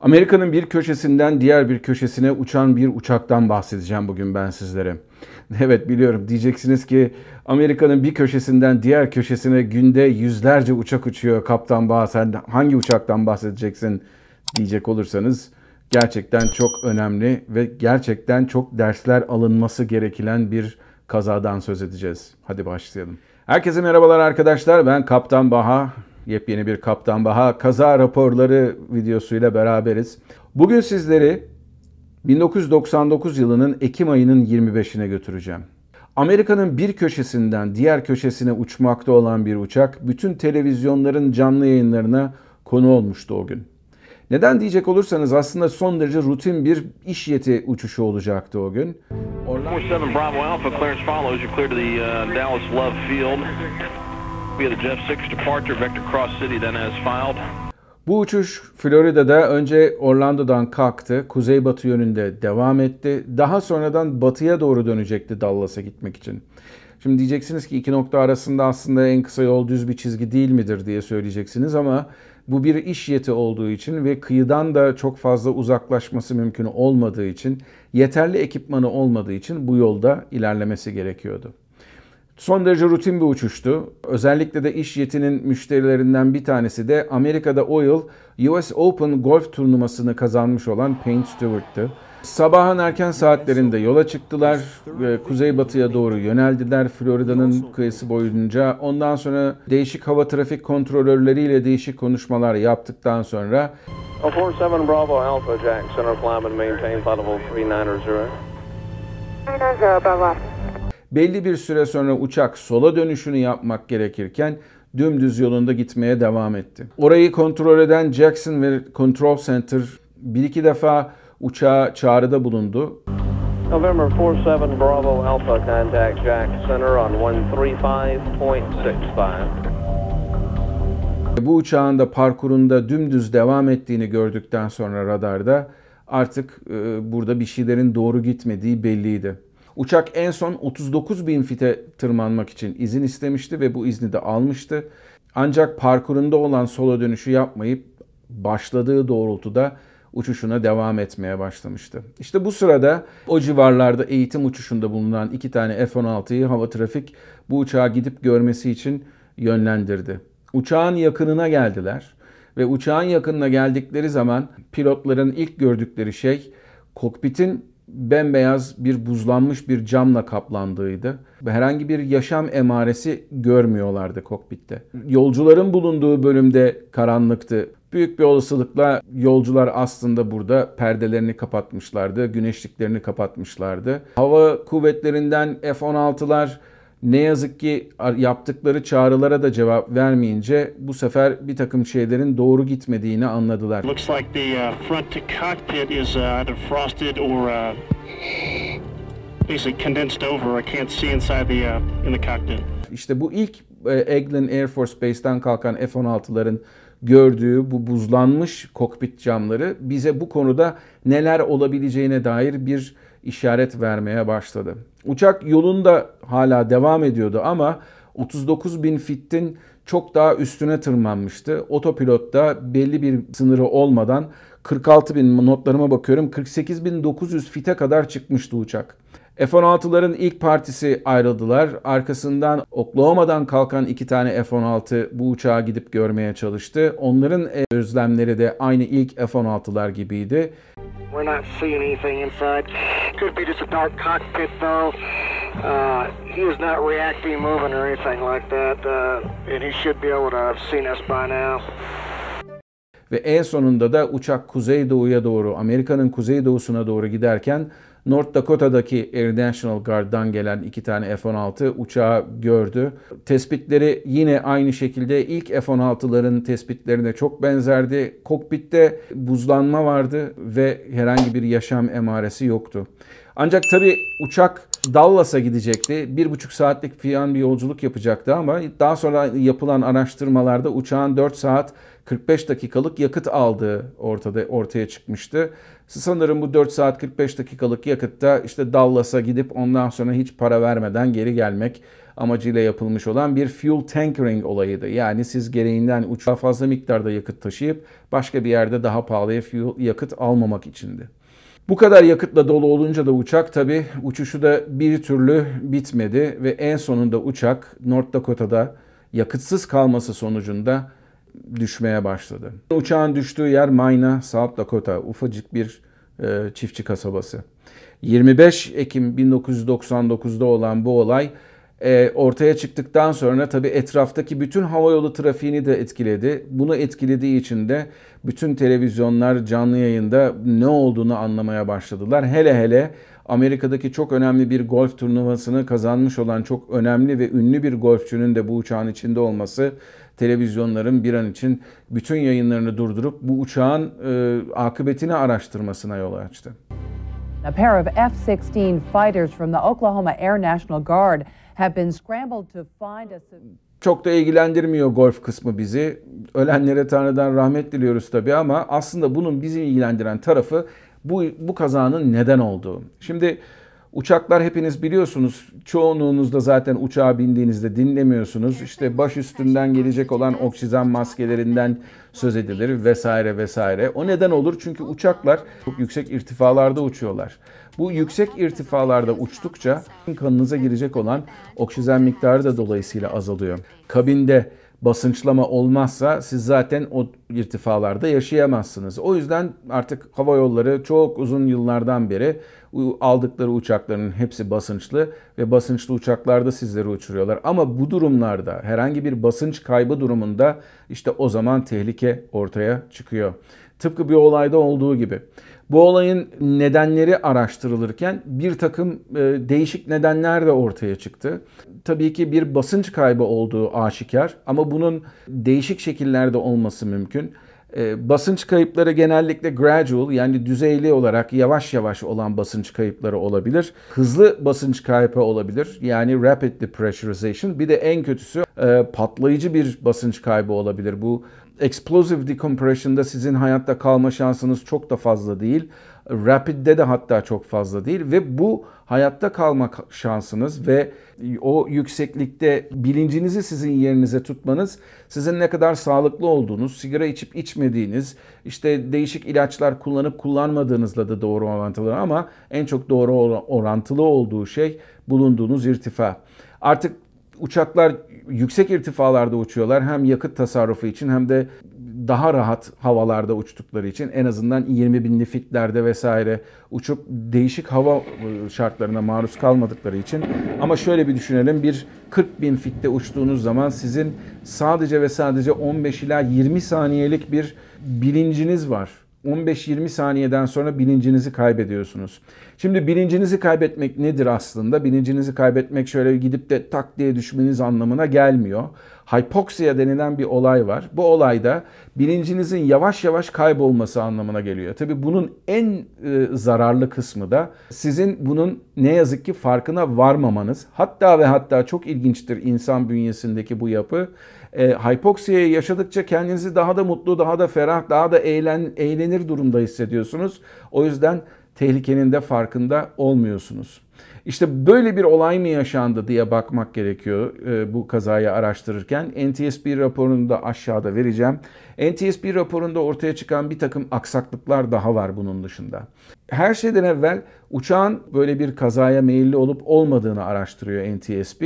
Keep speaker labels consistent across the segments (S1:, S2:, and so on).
S1: Amerika'nın bir köşesinden diğer bir köşesine uçan bir uçaktan bahsedeceğim bugün ben sizlere. Evet biliyorum diyeceksiniz ki Amerika'nın bir köşesinden diğer köşesine günde yüzlerce uçak uçuyor Kaptan Bağ sen hangi uçaktan bahsedeceksin diyecek olursanız gerçekten çok önemli ve gerçekten çok dersler alınması gereken bir kazadan söz edeceğiz. Hadi başlayalım. Herkese merhabalar arkadaşlar ben Kaptan Baha. Yepyeni bir Kaptan Baha kaza raporları videosuyla beraberiz. Bugün sizleri 1999 yılının Ekim ayının 25'ine götüreceğim. Amerika'nın bir köşesinden diğer köşesine uçmakta olan bir uçak bütün televizyonların canlı yayınlarına konu olmuştu o gün. Neden diyecek olursanız aslında son derece rutin bir iş yeti uçuşu olacaktı o gün.
S2: Orlando...
S1: Bu uçuş Florida'da önce Orlando'dan kalktı, kuzeybatı yönünde devam etti. Daha sonradan batıya doğru dönecekti Dallas'a gitmek için. Şimdi diyeceksiniz ki iki nokta arasında aslında en kısa yol düz bir çizgi değil midir diye söyleyeceksiniz ama bu bir iş yeti olduğu için ve kıyıdan da çok fazla uzaklaşması mümkün olmadığı için, yeterli ekipmanı olmadığı için bu yolda ilerlemesi gerekiyordu. Son derece rutin bir uçuştu. Özellikle de iş yetinin müşterilerinden bir tanesi de Amerika'da o yıl US Open golf turnuvasını kazanmış olan Payne Stewart'tı. Sabahın erken saatlerinde yola çıktılar ve kuzeybatıya doğru yöneldiler Florida'nın kıyısı boyunca. Ondan sonra değişik hava trafik kontrolörleriyle değişik konuşmalar yaptıktan sonra
S2: 47 Bravo Alpha Jack, center climb and maintain flight level 390.
S3: 390 Bravo.
S1: Belli bir süre sonra uçak sola dönüşünü yapmak gerekirken dümdüz yolunda gitmeye devam etti. Orayı kontrol eden Jackson ve Control Center bir iki defa uçağa çağrıda bulundu.
S2: November 47 Bravo Alpha, contact Jack Center on 135.65.
S1: Bu uçağın da parkurunda dümdüz devam ettiğini gördükten sonra radarda artık e, burada bir şeylerin doğru gitmediği belliydi. Uçak en son 39 bin fite tırmanmak için izin istemişti ve bu izni de almıştı. Ancak parkurunda olan sola dönüşü yapmayıp başladığı doğrultuda uçuşuna devam etmeye başlamıştı. İşte bu sırada o civarlarda eğitim uçuşunda bulunan iki tane F-16'yı hava trafik bu uçağı gidip görmesi için yönlendirdi. Uçağın yakınına geldiler ve uçağın yakınına geldikleri zaman pilotların ilk gördükleri şey kokpitin bembeyaz bir buzlanmış bir camla kaplandığıydı. Herhangi bir yaşam emaresi görmüyorlardı kokpitte. Yolcuların bulunduğu bölümde karanlıktı. Büyük bir olasılıkla yolcular aslında burada perdelerini kapatmışlardı, güneşliklerini kapatmışlardı. Hava kuvvetlerinden F-16'lar ne yazık ki yaptıkları çağrılara da cevap vermeyince bu sefer bir takım şeylerin doğru gitmediğini anladılar.
S4: Looks like the uh, front cockpit is uh, either frosted or uh, basically condensed over. I can't see inside the uh, in the cockpit.
S1: İşte bu ilk e, Eglin Air Force Base'ten kalkan F-16'ların gördüğü bu buzlanmış kokpit camları bize bu konuda neler olabileceğine dair bir işaret vermeye başladı. Uçak yolunda hala devam ediyordu ama 39 bin fitin çok daha üstüne tırmanmıştı. Otopilotta belli bir sınırı olmadan 46 bin notlarıma bakıyorum 48.900 fite kadar çıkmıştı uçak. F-16'ların ilk partisi ayrıldılar. Arkasından Oklahoma'dan kalkan iki tane F-16 bu uçağa gidip görmeye çalıştı. Onların özlemleri de aynı ilk F-16'lar gibiydi.
S5: We're not seeing anything inside. Could be just a dark cockpit, though. Uh, he is not reacting, moving, or anything like that, uh, and he should be able to have seen us by now.
S1: Ve en sonunda da uçak kuzeydoğuya doğru, Amerika'nın kuzeydoğusuna doğru giderken North Dakota'daki Air National Guard'dan gelen iki tane F-16 uçağı gördü. Tespitleri yine aynı şekilde ilk F-16'ların tespitlerine çok benzerdi. Kokpitte buzlanma vardı ve herhangi bir yaşam emaresi yoktu. Ancak tabii uçak Dallas'a gidecekti. Bir buçuk saatlik fiyan bir yolculuk yapacaktı ama daha sonra yapılan araştırmalarda uçağın 4 saat 45 dakikalık yakıt aldığı ortada ortaya çıkmıştı. Sanırım bu 4 saat 45 dakikalık yakıtta işte Dallas'a gidip ondan sonra hiç para vermeden geri gelmek amacıyla yapılmış olan bir fuel tankering olayıydı. Yani siz gereğinden uçağa fazla miktarda yakıt taşıyıp başka bir yerde daha pahalıya fuel yakıt almamak içindi. Bu kadar yakıtla dolu olunca da uçak tabi uçuşu da bir türlü bitmedi ve en sonunda uçak North Dakota'da yakıtsız kalması sonucunda düşmeye başladı. Uçağın düştüğü yer Mina, South Dakota, ufacık bir e, çiftçi kasabası. 25 Ekim 1999'da olan bu olay e, ortaya çıktıktan sonra tabii etraftaki bütün havayolu trafiğini de etkiledi. Bunu etkilediği için de bütün televizyonlar canlı yayında ne olduğunu anlamaya başladılar. Hele hele Amerika'daki çok önemli bir golf turnuvasını kazanmış olan çok önemli ve ünlü bir golfçünün de bu uçağın içinde olması televizyonların bir an için bütün yayınlarını durdurup bu uçağın e, akıbetini araştırmasına yol açtı.
S6: A pair of F-16 fighters from the Oklahoma Air National Guard have been scrambled to find a
S1: çok da ilgilendirmiyor golf kısmı bizi. Ölenlere Tanrı'dan rahmet diliyoruz tabii ama aslında bunun bizi ilgilendiren tarafı bu, bu kazanın neden olduğu. Şimdi uçaklar hepiniz biliyorsunuz. Çoğunluğunuz da zaten uçağa bindiğinizde dinlemiyorsunuz. İşte baş üstünden gelecek olan oksijen maskelerinden söz edilir vesaire vesaire. O neden olur? Çünkü uçaklar çok yüksek irtifalarda uçuyorlar. Bu yüksek irtifalarda uçtukça kanınıza girecek olan oksijen miktarı da dolayısıyla azalıyor. Kabinde basınçlama olmazsa siz zaten o irtifalarda yaşayamazsınız. O yüzden artık hava yolları çok uzun yıllardan beri aldıkları uçakların hepsi basınçlı ve basınçlı uçaklarda sizleri uçuruyorlar. Ama bu durumlarda herhangi bir basınç kaybı durumunda işte o zaman tehlike ortaya çıkıyor. Tıpkı bir olayda olduğu gibi. Bu olayın nedenleri araştırılırken bir takım e, değişik nedenler de ortaya çıktı. Tabii ki bir basınç kaybı olduğu aşikar ama bunun değişik şekillerde olması mümkün. E, basınç kayıpları genellikle gradual yani düzeyli olarak yavaş yavaş olan basınç kayıpları olabilir. Hızlı basınç kaybı olabilir yani rapid depressurization. Bir de en kötüsü e, patlayıcı bir basınç kaybı olabilir. Bu explosive decompression'da sizin hayatta kalma şansınız çok da fazla değil. Rapid'de de hatta çok fazla değil ve bu hayatta kalma şansınız ve o yükseklikte bilincinizi sizin yerinize tutmanız sizin ne kadar sağlıklı olduğunuz, sigara içip içmediğiniz, işte değişik ilaçlar kullanıp kullanmadığınızla da doğru orantılı ama en çok doğru orantılı olduğu şey bulunduğunuz irtifa. Artık uçaklar yüksek irtifalarda uçuyorlar. Hem yakıt tasarrufu için hem de daha rahat havalarda uçtukları için en azından 20 binli fitlerde vesaire uçup değişik hava e, şartlarına maruz kalmadıkları için. Ama şöyle bir düşünelim bir 40 bin fitte uçtuğunuz zaman sizin sadece ve sadece 15 ila 20 saniyelik bir bilinciniz var. 15-20 saniyeden sonra bilincinizi kaybediyorsunuz. Şimdi bilincinizi kaybetmek nedir aslında? Bilincinizi kaybetmek şöyle gidip de tak diye düşmeniz anlamına gelmiyor. Hypoksiya denilen bir olay var. Bu olayda bilincinizin yavaş yavaş kaybolması anlamına geliyor. Tabi bunun en e, zararlı kısmı da sizin bunun ne yazık ki farkına varmamanız. Hatta ve hatta çok ilginçtir insan bünyesindeki bu yapı. E, hipoksiyayı yaşadıkça kendinizi daha da mutlu, daha da ferah, daha da eğlen, eğlenir durumda hissediyorsunuz. O yüzden tehlikenin de farkında olmuyorsunuz. İşte böyle bir olay mı yaşandı diye bakmak gerekiyor e, bu kazayı araştırırken. NTSB raporunu da aşağıda vereceğim. NTSB raporunda ortaya çıkan bir takım aksaklıklar daha var bunun dışında. Her şeyden evvel uçağın böyle bir kazaya meyilli olup olmadığını araştırıyor NTSB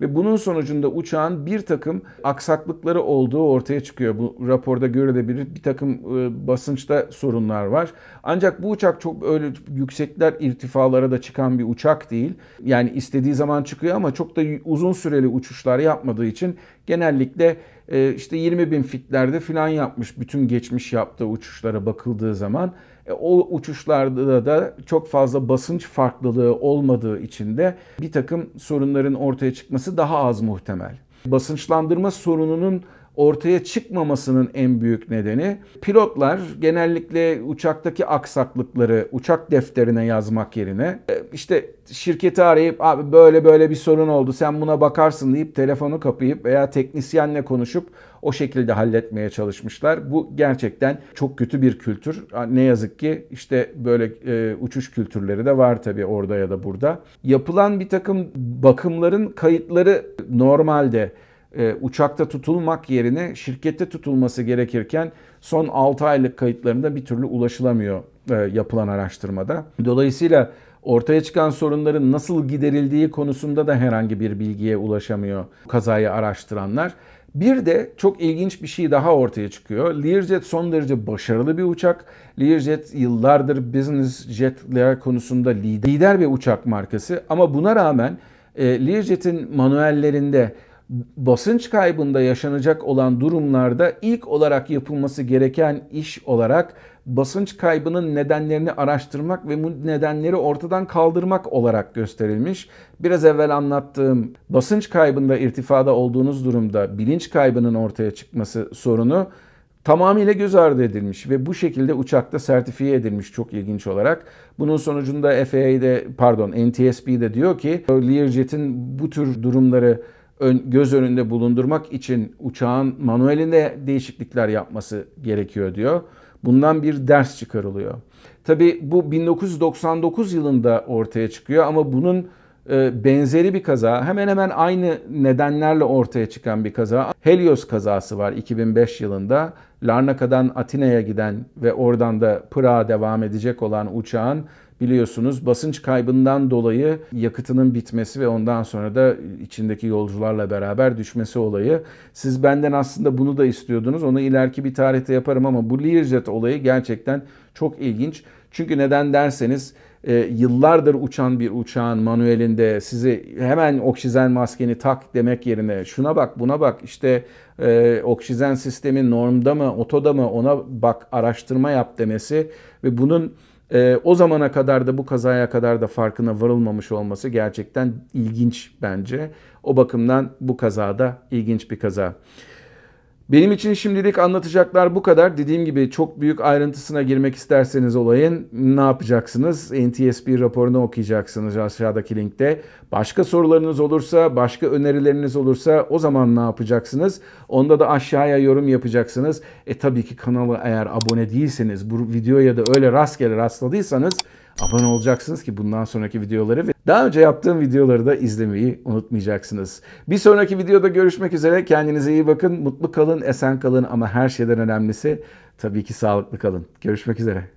S1: ve bunun sonucunda uçağın bir takım aksaklıkları olduğu ortaya çıkıyor. Bu raporda görülebilir bir takım e, basınçta sorunlar var. Ancak bu uçak çok öyle yüksekler irtifalara da çıkan bir uçak değil. Yani istediği zaman çıkıyor ama çok da uzun süreli uçuşlar yapmadığı için genellikle e, işte 20 bin fitlerde falan yapmış bütün geçmiş yaptığı uçuşlara bakıldığı zaman. E, o uçuşlarda da çok fazla basınç farklılığı olmadığı için de bir takım sorunların ortaya çıkması daha az muhtemel. Basınçlandırma sorununun ortaya çıkmamasının en büyük nedeni pilotlar genellikle uçaktaki aksaklıkları uçak defterine yazmak yerine e, işte şirketi arayıp abi böyle böyle bir sorun oldu sen buna bakarsın deyip telefonu kapayıp veya teknisyenle konuşup o şekilde halletmeye çalışmışlar. Bu gerçekten çok kötü bir kültür. Ne yazık ki işte böyle e, uçuş kültürleri de var tabii orada ya da burada. Yapılan bir takım bakımların kayıtları normalde e, uçakta tutulmak yerine şirkette tutulması gerekirken son 6 aylık kayıtlarında bir türlü ulaşılamıyor e, yapılan araştırmada. Dolayısıyla ortaya çıkan sorunların nasıl giderildiği konusunda da herhangi bir bilgiye ulaşamıyor kazayı araştıranlar. Bir de çok ilginç bir şey daha ortaya çıkıyor. Learjet son derece başarılı bir uçak. Learjet yıllardır business jetler konusunda lider bir uçak markası. Ama buna rağmen e, Learjet'in manuellerinde basınç kaybında yaşanacak olan durumlarda ilk olarak yapılması gereken iş olarak basınç kaybının nedenlerini araştırmak ve bu nedenleri ortadan kaldırmak olarak gösterilmiş. Biraz evvel anlattığım basınç kaybında irtifada olduğunuz durumda bilinç kaybının ortaya çıkması sorunu tamamıyla göz ardı edilmiş ve bu şekilde uçakta sertifiye edilmiş çok ilginç olarak. Bunun sonucunda FAA'de pardon NTSB de diyor ki Learjet'in bu tür durumları göz önünde bulundurmak için uçağın manuelinde değişiklikler yapması gerekiyor diyor. Bundan bir ders çıkarılıyor. Tabi bu 1999 yılında ortaya çıkıyor ama bunun e, benzeri bir kaza hemen hemen aynı nedenlerle ortaya çıkan bir kaza. Helios kazası var 2005 yılında. Larnaka'dan Atina'ya giden ve oradan da Pırağa devam edecek olan uçağın biliyorsunuz basınç kaybından dolayı yakıtının bitmesi ve ondan sonra da içindeki yolcularla beraber düşmesi olayı. Siz benden aslında bunu da istiyordunuz. Onu ileriki bir tarihte yaparım ama bu Learjet olayı gerçekten çok ilginç. Çünkü neden derseniz e, yıllardır uçan bir uçağın manuelinde sizi hemen oksijen maskeni tak demek yerine şuna bak buna bak işte e, oksijen sistemi normda mı otoda mı ona bak araştırma yap demesi ve bunun e, o zamana kadar da bu kazaya kadar da farkına varılmamış olması gerçekten ilginç bence. O bakımdan bu kazada ilginç bir kaza. Benim için şimdilik anlatacaklar bu kadar. Dediğim gibi çok büyük ayrıntısına girmek isterseniz olayın ne yapacaksınız? NTSB raporunu okuyacaksınız aşağıdaki linkte. Başka sorularınız olursa, başka önerileriniz olursa o zaman ne yapacaksınız? Onda da aşağıya yorum yapacaksınız. E tabii ki kanala eğer abone değilseniz, bu videoya da öyle rastgele rastladıysanız abone olacaksınız ki bundan sonraki videoları ve daha önce yaptığım videoları da izlemeyi unutmayacaksınız. Bir sonraki videoda görüşmek üzere. Kendinize iyi bakın. Mutlu kalın, esen kalın ama her şeyden önemlisi tabii ki sağlıklı kalın. Görüşmek üzere.